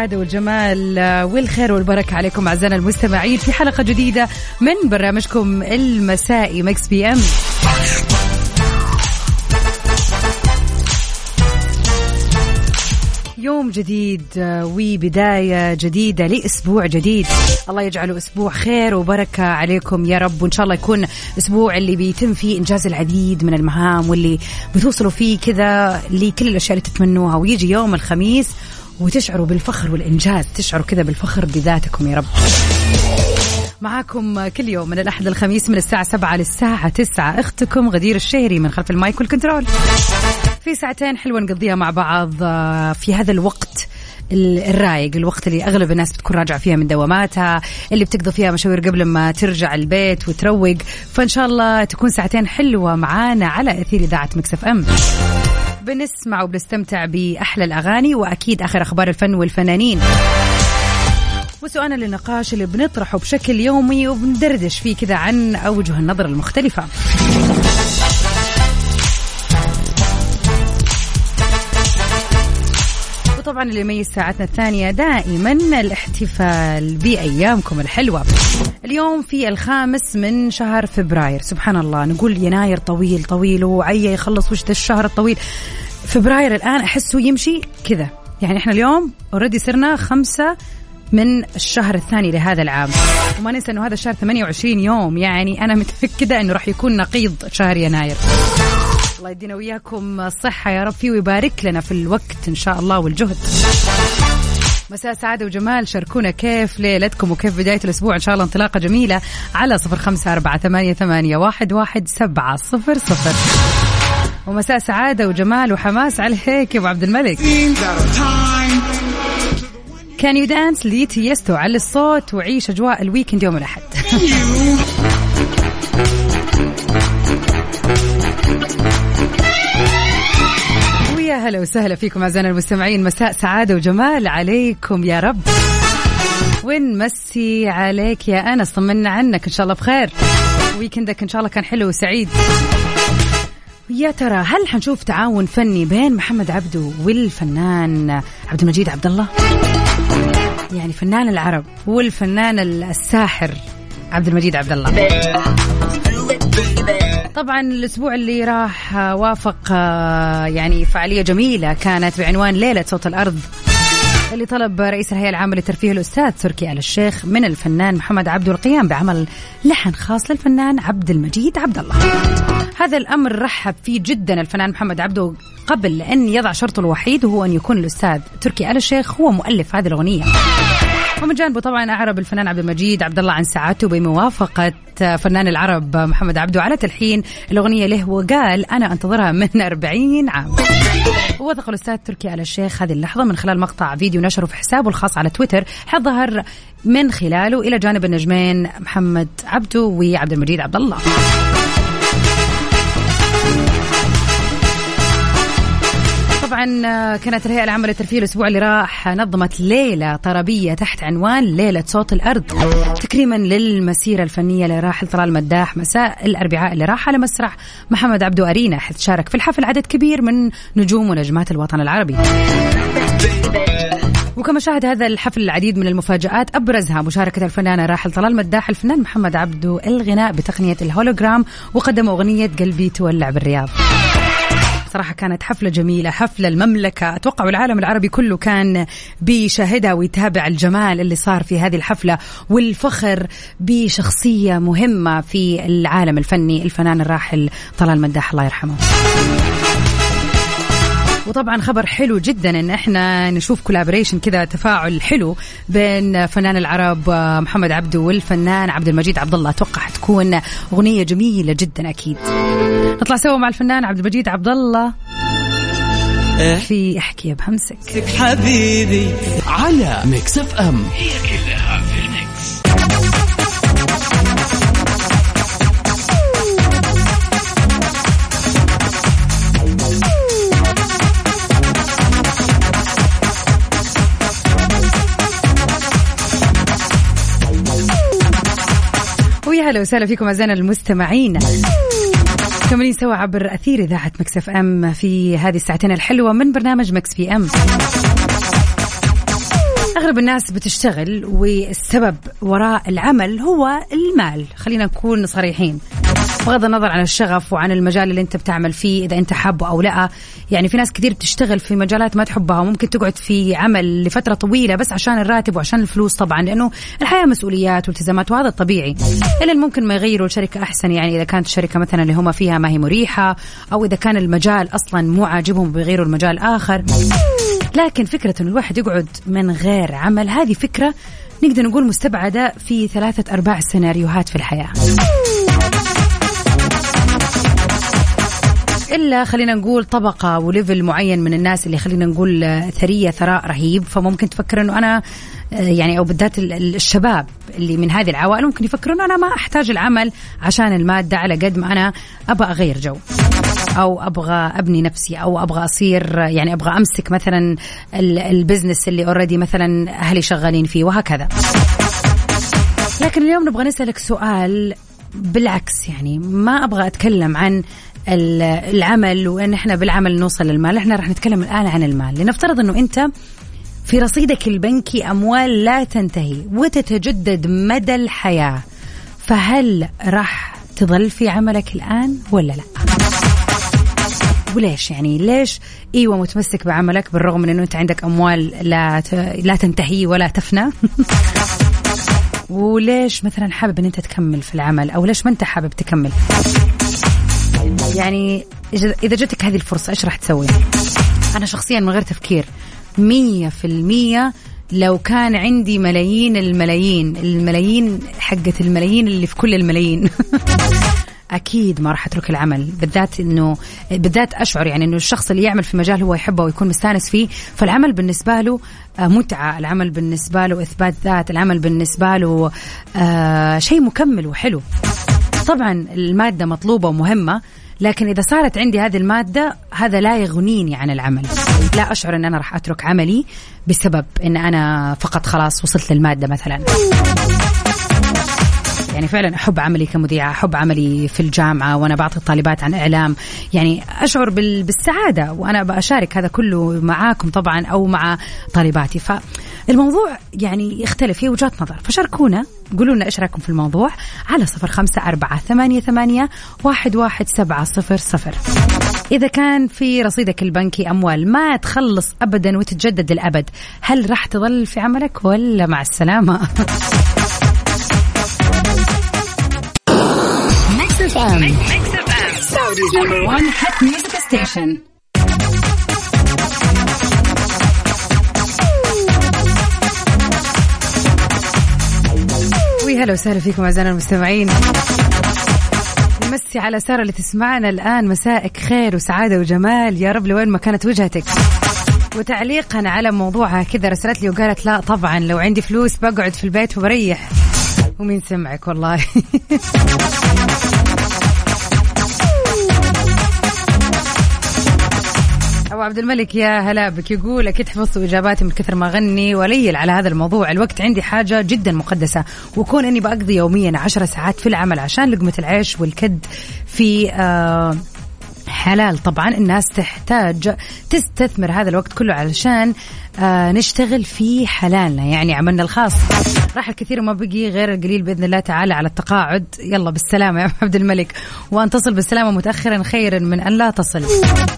السعادة والجمال والخير والبركة عليكم أعزائنا المستمعين في حلقة جديدة من برنامجكم المسائي Mix PM. يوم جديد وبداية جديدة لأسبوع جديد. الله يجعله أسبوع خير وبركة عليكم يا رب وإن شاء الله يكون أسبوع اللي بيتم فيه إنجاز العديد من المهام واللي بتوصلوا فيه كذا لكل الأشياء اللي تتمنوها. ويجي يوم الخميس وتشعروا بالفخر والإنجاز. تشعروا كذا بالفخر بذاتكم يا رب. معاكم كل يوم من الأحد الخميس من الساعة سبعة للساعة تسعة. أختكم غدير الشهري من خلف المايك وال control. في ساعتين حلوة نقضيها مع بعض آه، في هذا الوقت الرايق الوقت اللي أغلب الناس بتكون راجعة فيها من دواماتها اللي بتقضي فيها مشاوير قبل ما ترجع البيت وتروق. فإن شاء الله تكون ساعتين حلوة معانا على أثير إذاعة Mix FM. بنسمع وبنستمتع بأحلى الأغاني وأكيد آخر أخبار الفن والفنانين. وسؤالنا للنقاش اللي بنطرحه بشكل يومي وبندردش فيه كذا عن أوجه النظر المختلفة. وطبعا اللي يميز ساعتنا الثانية دائما الاحتفال بأيامكم الحلوة. اليوم في الخامس من شهر فبراير. سبحان الله نقول يناير طويل طويل وعيا يخلص وش الشهر الطويل. فبراير الآن أحسه يمشي كذا. يعني إحنا اليوم اوريدي صرنا خمسة من الشهر الثاني لهذا العام. وما ننسى إنه هذا الشهر 28 يوم. يعني أنا متاكده إنه راح يكون نقيض شهر يناير. الله يدينا وياكم الصحة يا رب فيه ويبارك لنا في الوقت إن شاء الله والجهد. مساء سعادة وجمال. شاركونا كيف ليلتكم وكيف بداية الأسبوع. إن شاء الله انطلاقة جميلة على صفر خمسة أربعة ثمانية, ثمانية واحد, واحد سبعة صفر صفر. ومساء سعادة وجمال وحماس عليك يا أبو عبد الملك. Can You Dance لتيستو على الصوت وعيش أجواء ال weekend يوم الأحد. هلا وسهلا فيكم أعزائنا المستمعين. مساء سعادة وجمال عليكم يا رب. ونمسي عليك يا أنس؟ طمنا عنك إن شاء الله بخير. ويكندك إن شاء الله كان حلو وسعيد. يا ترى هل حنشوف تعاون فني بين محمد عبده والفنان عبد المجيد عبد الله؟ يعني فنان العرب والفنان الساحر عبد المجيد عبد الله. طبعا الأسبوع اللي راح وافق آه، يعني فعالية جميلة كانت بعنوان ليلة صوت الأرض اللي طلب رئيس الهيئة العامة للترفيه الأستاذ تركي آل الشيخ من الفنان محمد عبده القيام بعمل لحن خاص للفنان عبد المجيد عبد الله. هذا الأمر رحب فيه جدا الفنان محمد عبده قبل أن يضع شرطه الوحيد وهو أن يكون الأستاذ تركي آل الشيخ هو مؤلف هذه الأغنية. ومن جانبه طبعا أعرب الفنان عبد المجيد عبد الله عن سعادته بموافقة فنان العرب محمد عبده على تلحين الأغنية له وقال أنا أنتظرها من 40 عام. ووثق الأستاذ تركي آل الشيخ هذه اللحظة من خلال مقطع فيديو نشره في حسابه الخاص على تويتر. ظهر من خلاله إلى جانب النجمين محمد عبده وعبد المجيد عبد الله. طبعا آه، كانت الهيئة العامة للترفيه الأسبوع اللي راح نظمت ليلة طربية تحت عنوان ليلة صوت الأرض. تكريما للمسيرة الفنية لراحل طلال مداح مساء الأربعاء اللي راح على مسرح محمد عبدو أرينا حيث شارك في الحفل عدد كبير من نجوم ونجمات الوطن العربي. وكما شاهد هذا الحفل العديد من المفاجآت أبرزها مشاركة الفنانة راحل طلال مداح الفنان محمد عبدو الغناء بتقنية الهولوجرام وقدم أغنية قلبي تولع بالرياض. صراحة كانت حفلة جميلة حفلة المملكة. أتوقع العالم العربي كله كان بيشاهدها ويتابع الجمال اللي صار في هذه الحفلة والفخر بشخصية مهمة في العالم الفني الفنان الراحل طلال مداح الله يرحمه. وطبعا خبر حلو جدا إن إحنا نشوف collaboration كذا تفاعل حلو بين فنان العرب محمد عبده والفنان عبد المجيد عبد الله. أتوقع حتكون أغنية جميلة جدا أكيد. نطلع سوا مع الفنان عبد المجيد عبد الله. إيه؟ في احكي بهمسك. حبيبي. على Mix FM. هي كلها في ويا هلا وسهلا فيكم أعزائنا المستمعين. مكملين سوا عبر أثير إذاعة Mix FM في هذه الساعتين الحلوة من برنامج Mix PM. أغلب الناس بتشتغل والسبب وراء العمل هو المال. خلينا نكون صريحين. بغض النظر عن الشغف وعن المجال اللي انت بتعمل فيه إذا انت حابه أو لا. يعني في ناس كثير بتشتغل في مجالات ما تحبها وممكن تقعد في عمل لفترة طويلة بس عشان الراتب وعشان الفلوس طبعا لأنه الحياة مسؤوليات والتزامات وهذا الطبيعي. إلا ممكن ما يغيروا لشركة أحسن يعني إذا كانت الشركة مثلا اللي هم فيها ما هي مريحة أو إذا كان المجال أصلا مو عاجبهم بيغيروا المجال آخر. لكن فكرة إنه الواحد يقعد من غير عمل هذه فكرة نقدر نقول مستبعدة في ثلاثة أرباع السيناريوهات في الحياة. إلا خلينا نقول طبقة وليفل معين من الناس اللي خلينا نقول ثرية ثراء رهيب. فممكن تفكر إنه أنا يعني أو بالذات الشباب اللي من هذه العوائل ممكن يفكروا انه أنا ما أحتاج العمل عشان المادة على قد ما أنا أبغى أغير جو. أو أبغى أبني نفسي أو أبغى أصير يعني أبغى أمسك مثلا ال business اللي already مثلا أهلي شغالين فيه وهكذا. لكن اليوم نبغى نسألك سؤال بالعكس يعني ما أبغى أتكلم عن العمل وإن إحنا بالعمل نوصل للمال. إحنا راح نتكلم الآن عن المال. لنفترض إنه أنت في رصيدك البنكي أموال لا تنتهي وتتجدد مدى الحياة. فهل راح تظل في عملك الآن ولا لا؟ وليش يعني؟ ليش؟ إيوه متمسك بعملك بالرغم من إنه أنت عندك أموال لا لا تنتهي ولا تفنى. وليش مثلا حابب إن أنت تكمل في العمل؟ أو ليش ما أنت حابب تكمل؟ يعني اذا جتك هذه الفرصة إيش راح تسوي؟ أنا شخصيا من غير تفكير. مية في المية لو كان عندي ملايين الملايين الملايين حقة الملايين اللي في كل الملايين. أكيد ما راح أترك العمل. بالذات انه بالذات أشعر يعني إنه الشخص اللي يعمل في مجال هو يحبه ويكون مستانس فيه. فالعمل بالنسبة له آه، متعة. العمل بالنسبة له إثبات ذات. العمل بالنسبة له آه شيء مكمل وحلو. طبعا المادة مطلوبة ومهمة لكن إذا صارت عندي هذه المادة هذا لا يغنيني عن العمل. لا أشعر أن أنا راح أترك عملي بسبب أن أنا فقط خلاص وصلت للمادة مثلا. يعني فعلا أحب عملي كمذيعة أحب عملي في الجامعة وأنا بعطي الطالبات عن إعلام. يعني أشعر بالسعادة وأنا بشارك هذا كله معاكم طبعا أو مع طالباتي. فالموضوع يعني يختلف هي وجهات نظر. فشاركونا قولوا لنا إيش رأيكم في الموضوع على صفر خمسة أربعة ثمانية, ثمانية واحد, واحد سبعة صفر صفر. إذا كان في رصيدك البنكي أموال ما تخلص أبدا وتتجدد للأبد هل راح تظل في عملك ولا مع السلامة؟ Mix FM Saudi's number 1 hit music station هلا وسهلا فيكم أعزائنا المستمعين. نمسي على سارة اللي تسمعنا الآن مسائك خير وسعادة وجمال. يا رب لوين ما كانت وجهتك. وتعليقا على موضوعها كذا رسلت لي وقالت لا طبعا لو عندي فلوس بقعد في البيت وبريح. ومين سمعك والله؟ أبو عبد الملك يا هلا بك. يقول أكيد حفظت إجاباتي من كثر ما غني وليل على هذا الموضوع. الوقت عندي حاجة جدا مقدسة وكون إني بقضي يوميا عشر ساعات في العمل عشان لقمة العيش والكد في آه حلال. طبعا الناس تحتاج تستثمر هذا الوقت كله علشان آه نشتغل في حلالنا. يعني عملنا الخاص. راح الكثير وما بقي غير القليل بإذن الله تعالى على التقاعد. يلا بالسلامة يا عبد الملك. وأن تصل بالسلامة متاخرا خيرا من أن لا تصل.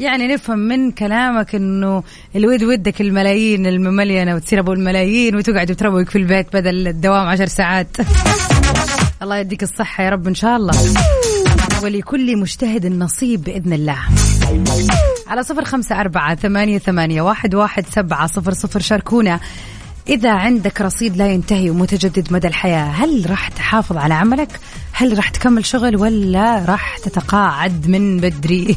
يعني نفهم من كلامك إنه الود ودك الملايين المملينه وتصير أبو الملايين وتقعد وتروق في البيت بدل الدوام عشر ساعات. الله يديك الصحة يا رب إن شاء الله. ولكل مجتهد نصيب بإذن الله. على صفر خمسة أربعة ثمانية, ثمانية واحد, واحد سبعة صفر صفر شاركونا إذا عندك رصيد لا ينتهي ومتجدد مدى الحياة هل راح تحافظ على عملك؟ هل راح تكمل شغل ولا راح تتقاعد من بدري؟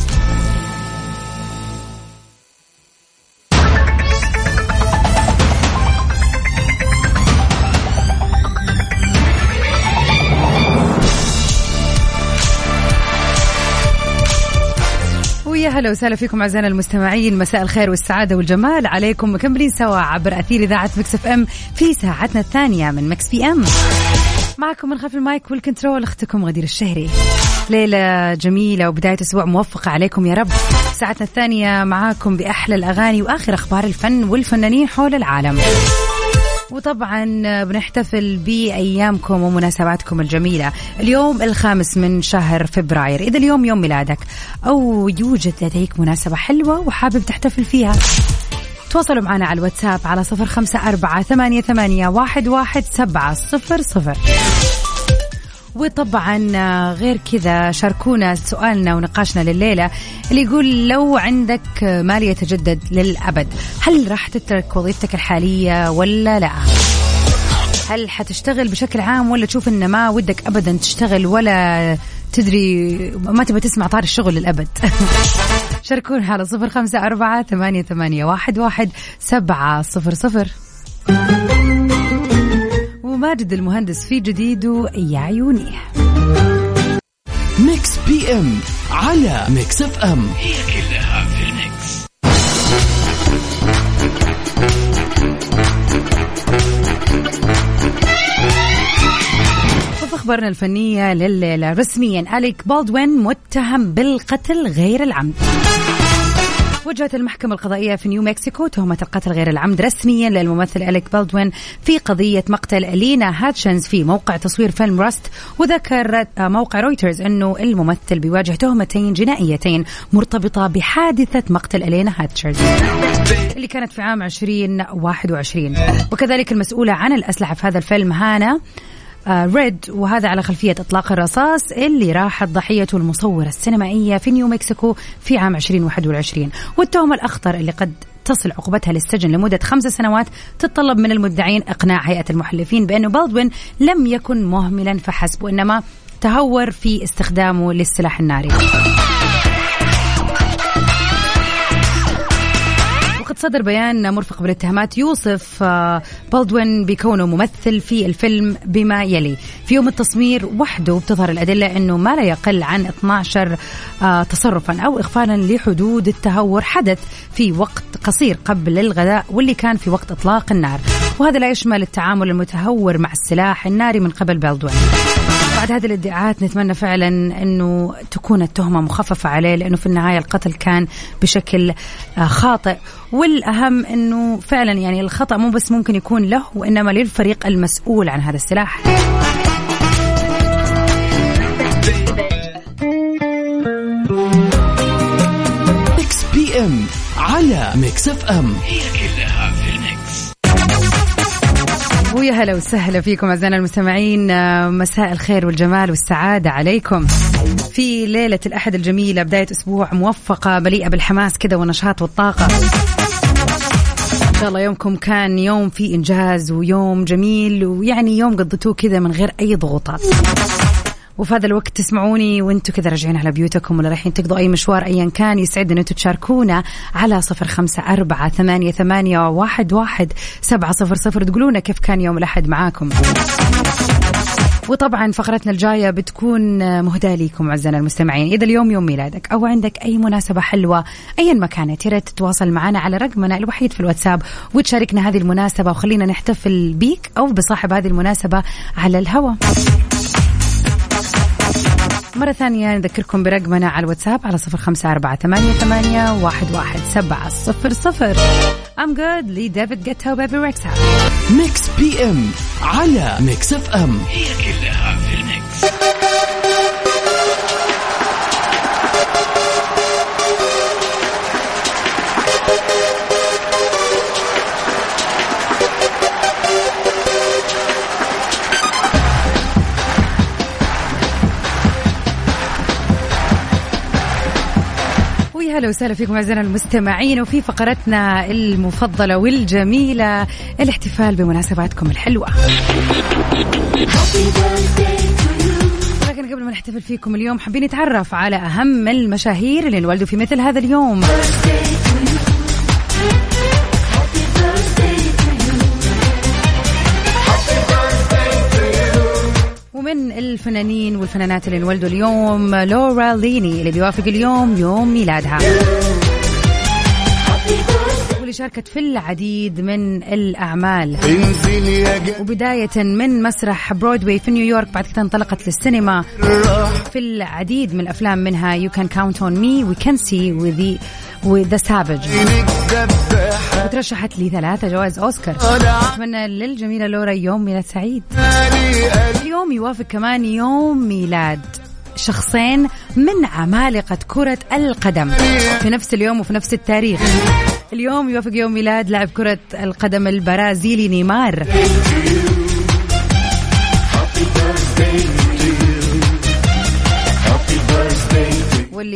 هلا وسهلا فيكم أعزائنا المستمعين. مساء الخير والسعادة والجمال. عليكم مكملين سوا عبر أثير إذاعة Mix FM في ساعتنا الثانية من Mix PM. معكم من خلف ال mic وال control أختكم غدير الشهري. ليلة جميلة وبداية أسبوع موفقة عليكم يا رب. ساعتنا الثانية معاكم بأحلى الأغاني وآخر أخبار الفن والفنانين حول العالم. وطبعا بنحتفل بأيامكم ومناسباتكم الجميلة. اليوم الخامس من شهر فبراير. إذا اليوم يوم ميلادك أو يوجد لديك مناسبة حلوة وحابب تحتفل فيها تواصلوا معنا على الواتساب على صفر خمسة أربعة ثمانية, ثمانية واحد, واحد سبعة صفر صفر. وطبعا غير كذا شاركونا سؤالنا ونقاشنا لليلة اللي يقول لو عندك مال يتجدد للأبد هل راح تترك وظيفتك الحالية ولا لا؟ هل حتشتغل بشكل عام ولا تشوف إن ما ودك ابدا تشتغل ولا تدري ما تبغى تسمع طاري الشغل للأبد؟ شاركونا على صفر خمسة أربعة ثمانية, ثمانية واحد, واحد سبعة صفر صفر. وماجد المهندس في جديد يا عيوني Mix PM على Mix FM. هي كلها في ال mix. وفي أخبارنا الفنية لليلة. رسميا أليك بالدوين متهم بالقتل غير العمد. وجهت المحكمة القضائية في نيو مكسيكو تهمة القتل غير العمد رسميا للممثل أليك بالدوين في قضية مقتل هالينا هاتشنز في موقع تصوير فيلم Rust وذكر موقع رويترز أنه الممثل بيواجه تهمتين جنائيتين مرتبطة بحادثة مقتل هالينا هاتشنز اللي كانت في عام 2021 وكذلك المسؤولة عن الأسلحة في هذا الفيلم هانا ريد آه، وهذا على خلفية إطلاق الرصاص اللي راحت ضحيته المصورة السينمائية في نيو مكسيكو في عام 2021 والتهمة الأخطر اللي قد تصل عقوبتها للسجن لمدة خمس سنوات تتطلب من المدعين إقناع هيئة المحلفين بأنه بالدوين لم يكن مهملا فحسب وإنما تهور في استخدامه للسلاح الناري. صدر بيان مرفق بالاتهامات يوصف آه، بالدوين بكونه ممثل في الفيلم بما يلي. في يوم التصوير وحده بتظهر الأدلة أنه ما لا يقل عن 12 آه، تصرفا أو إغفالا لحدود التهور حدث في وقت قصير قبل الغداء واللي كان في وقت إطلاق النار. وهذا لا يشمل التعامل المتهور مع السلاح الناري من قبل بالدوين بعد هذه الادعاءات نتمنى فعلا إنه تكون التهمة مخففة عليه لأنه في النهاية القتل كان بشكل آه، خاطئ. والأهم إنه فعلا يعني الخطأ مو بس ممكن يكون له وإنما للفريق المسؤول عن هذا السلاح. على Mix FM. هي ويا هلا وسهلا فيكم أعزائنا المستمعين. آه، مساء الخير والجمال والسعادة عليكم. في ليلة الأحد الجميلة بداية أسبوع موفقة مليئة بالحماس كذا والنشاط والطاقة. إن شاء الله يومكم كان يوم فيه إنجاز ويوم جميل ويعني يوم قضيتوه كذا من غير أي ضغوطات. وفي هذا الوقت تسمعوني وأنتم كذا راجعين على بيوتكم ولا رايحين تقضوا أي مشوار ايا كان يسعدنا ان أنتم تشاركونا على صفر خمسة أربعة ثمانية, ثمانية واحد, واحد سبعة صفر صفر. تقولونا كيف كان يوم الأحد معاكم. وطبعا فقرتنا الجاية بتكون مهداة لكم أعزائنا المستمعين. إذا اليوم يوم ميلادك أو عندك أي مناسبة حلوة ايا ما كانت يا ريت تتواصل معنا على رقمنا الوحيد في الواتساب وتشاركنا هذه المناسبة وخلينا نحتفل بيك أو بصاحب هذه المناسبة على الهواء. مرة ثانية نذكركم برقمنا على الواتساب على صفر خمسة أربعة ثمانية, ثمانية واحد, واحد سبعة صفر صفر. I'm good. لي ديفيد جيتا وبيبي ريكسا Mix PM على Mix FM هي كلها في ال mix. هلا وسهلا فيكم أعزائنا المستمعين وفي فقرتنا المفضلة والجميلة الاحتفال بمناسباتكم الحلوة. لكن قبل ما نحتفل فيكم اليوم حابين نتعرف على أهم المشاهير اللي انولدوا في مثل هذا اليوم. الفنانين والفنانات اللي انولدوا اليوم لورا ليني اللي بيوافق اليوم يوم ميلادها. واللي شاركت في العديد من الأعمال. وبداية من مسرح برودواي في نيويورك بعد كده انطلقت للسينما. في العديد من الأفلام منها You Can Count On Me We Can See With The Savage. وترشحت لي ثلاثة جوائز أوسكار. أتمنى للجميلة لورا يوم ميلاد سعيد. اليوم يوافق كمان يوم ميلاد شخصين من عمالقة كرة القدم. في نفس اليوم وفي نفس التاريخ. اليوم يوافق يوم ميلاد لاعب كرة القدم البرازيلي نيمار.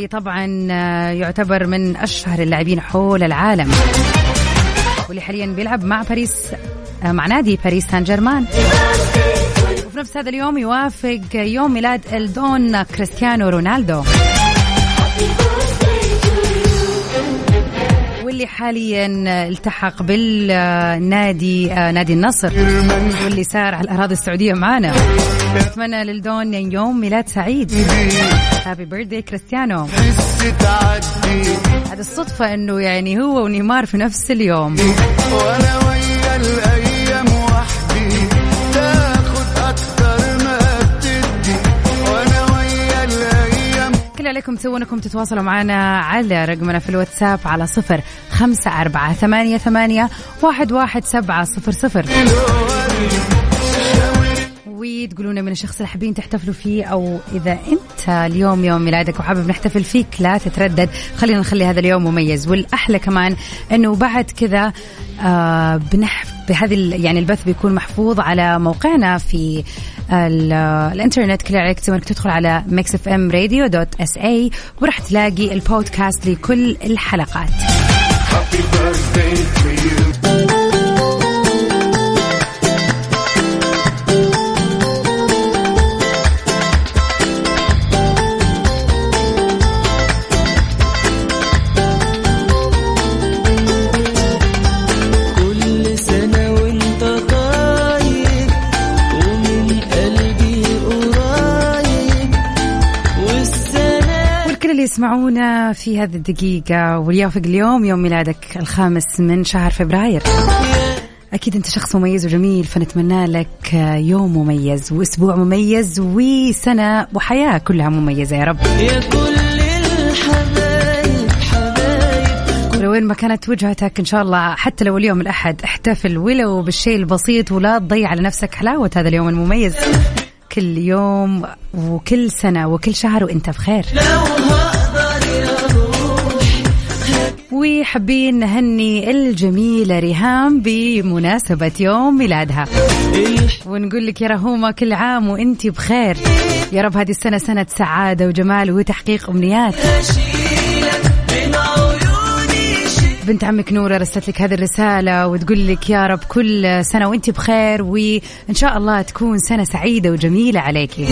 طبعا يعتبر من أشهر اللاعبين حول العالم. واللي حاليا بيلعب مع باريس مع نادي باريس سان جيرمان وفي نفس هذا اليوم يوافق يوم ميلاد إلدون كريستيانو رونالدو. واللي حاليا التحق بالنادي نادي النصر واللي سار على الأراضي السعودية معانا. اتمنى للدون يوم ميلاد سعيد. هابي بيرثدي كريستيانو هذا الصدفة إنه يعني هو ونيمار في نفس اليوم. عليكم تسوون انكم تتواصلوا معنا على رقمنا في الواتساب على صفر خمسة أربعة ثمانية ثمانية واحد واحد سبعة صفر صفر. وتقولون من الشخص اللي حابين تحتفلوا فيه أو إذا أنت اليوم يوم ميلادك وحابب نحتفل فيك لا تتردد. خلينا نخلي هذا اليوم مميز. والأحلى كمان إنه بعد كذا آه بنح بهذه يعني البث بيكون محفوظ على موقعنا في الإنترنت. كل عليك إنك تدخل على Mix FM Radio dot SA وراح تلاقي البودكاست لكل الحلقات. يسمعونا في هذه الدقيقة وليوافق اليوم يوم ميلادك الخامس من شهر فبراير. أكيد أنت شخص مميز وجميل فنتمنى لك يوم مميز وأسبوع مميز وسنة وحياة كلها مميزة يا رب. يا كل الحبايب حبايب ولو وين ما كانت وجهتك إن شاء الله حتى لو اليوم الأحد احتفل ولو بالشيء البسيط ولا تضيع على نفسك حلاوة هذا اليوم المميز. كل يوم وكل سنة وكل شهر وأنت بخير. وحابين نهني الجميلة ريهام بمناسبة يوم ميلادها. ونقول لك يا رهومة كل عام وانت بخير. يا رب هذه السنة سنة سعادة وجمال وتحقيق أمنيات. بنت عمك نورة رسلت لك هذه الرسالة وتقول لك يا رب كل سنة وانت بخير وإن شاء الله تكون سنة سعيدة وجميلة عليكي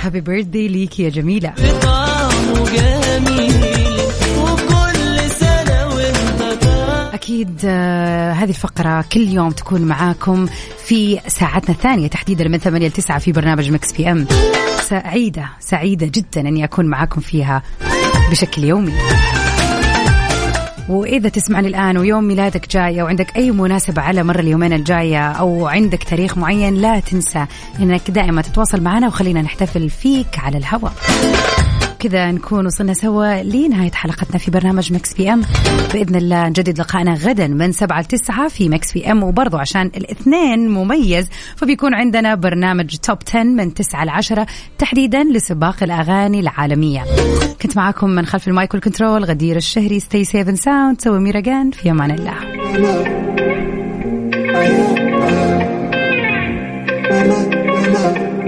happy birthday ليكي يا جميلة. أكيد آه هذه الفقرة كل يوم تكون معاكم في ساعتنا الثانية تحديدا من 8 ل 9 في برنامج Mix PM. سعيدة سعيدة جدا أني أكون معاكم فيها بشكل يومي. وإذا تسمعني الآن ويوم ميلادك جاي أو عندك أي مناسبة على مر اليومين الجاية أو عندك تاريخ معين لا تنسى أنك دائما تتواصل معنا وخلينا نحتفل فيك على الهواء. كذا نكون وصلنا سوا لنهاية حلقتنا في برنامج Mix PM. بإذن الله نجدد لقائنا غدا من سبعة لتسعة في Mix PM وبرضو عشان الاثنين مميز. فبيكون عندنا برنامج Top 10 من تسعة لعشرة تحديدا لسباق الأغاني العالمية. كنت معاكم من خلف ال mic وال control غدير الشهري stay safe and sound see you tomorrow في أمان الله.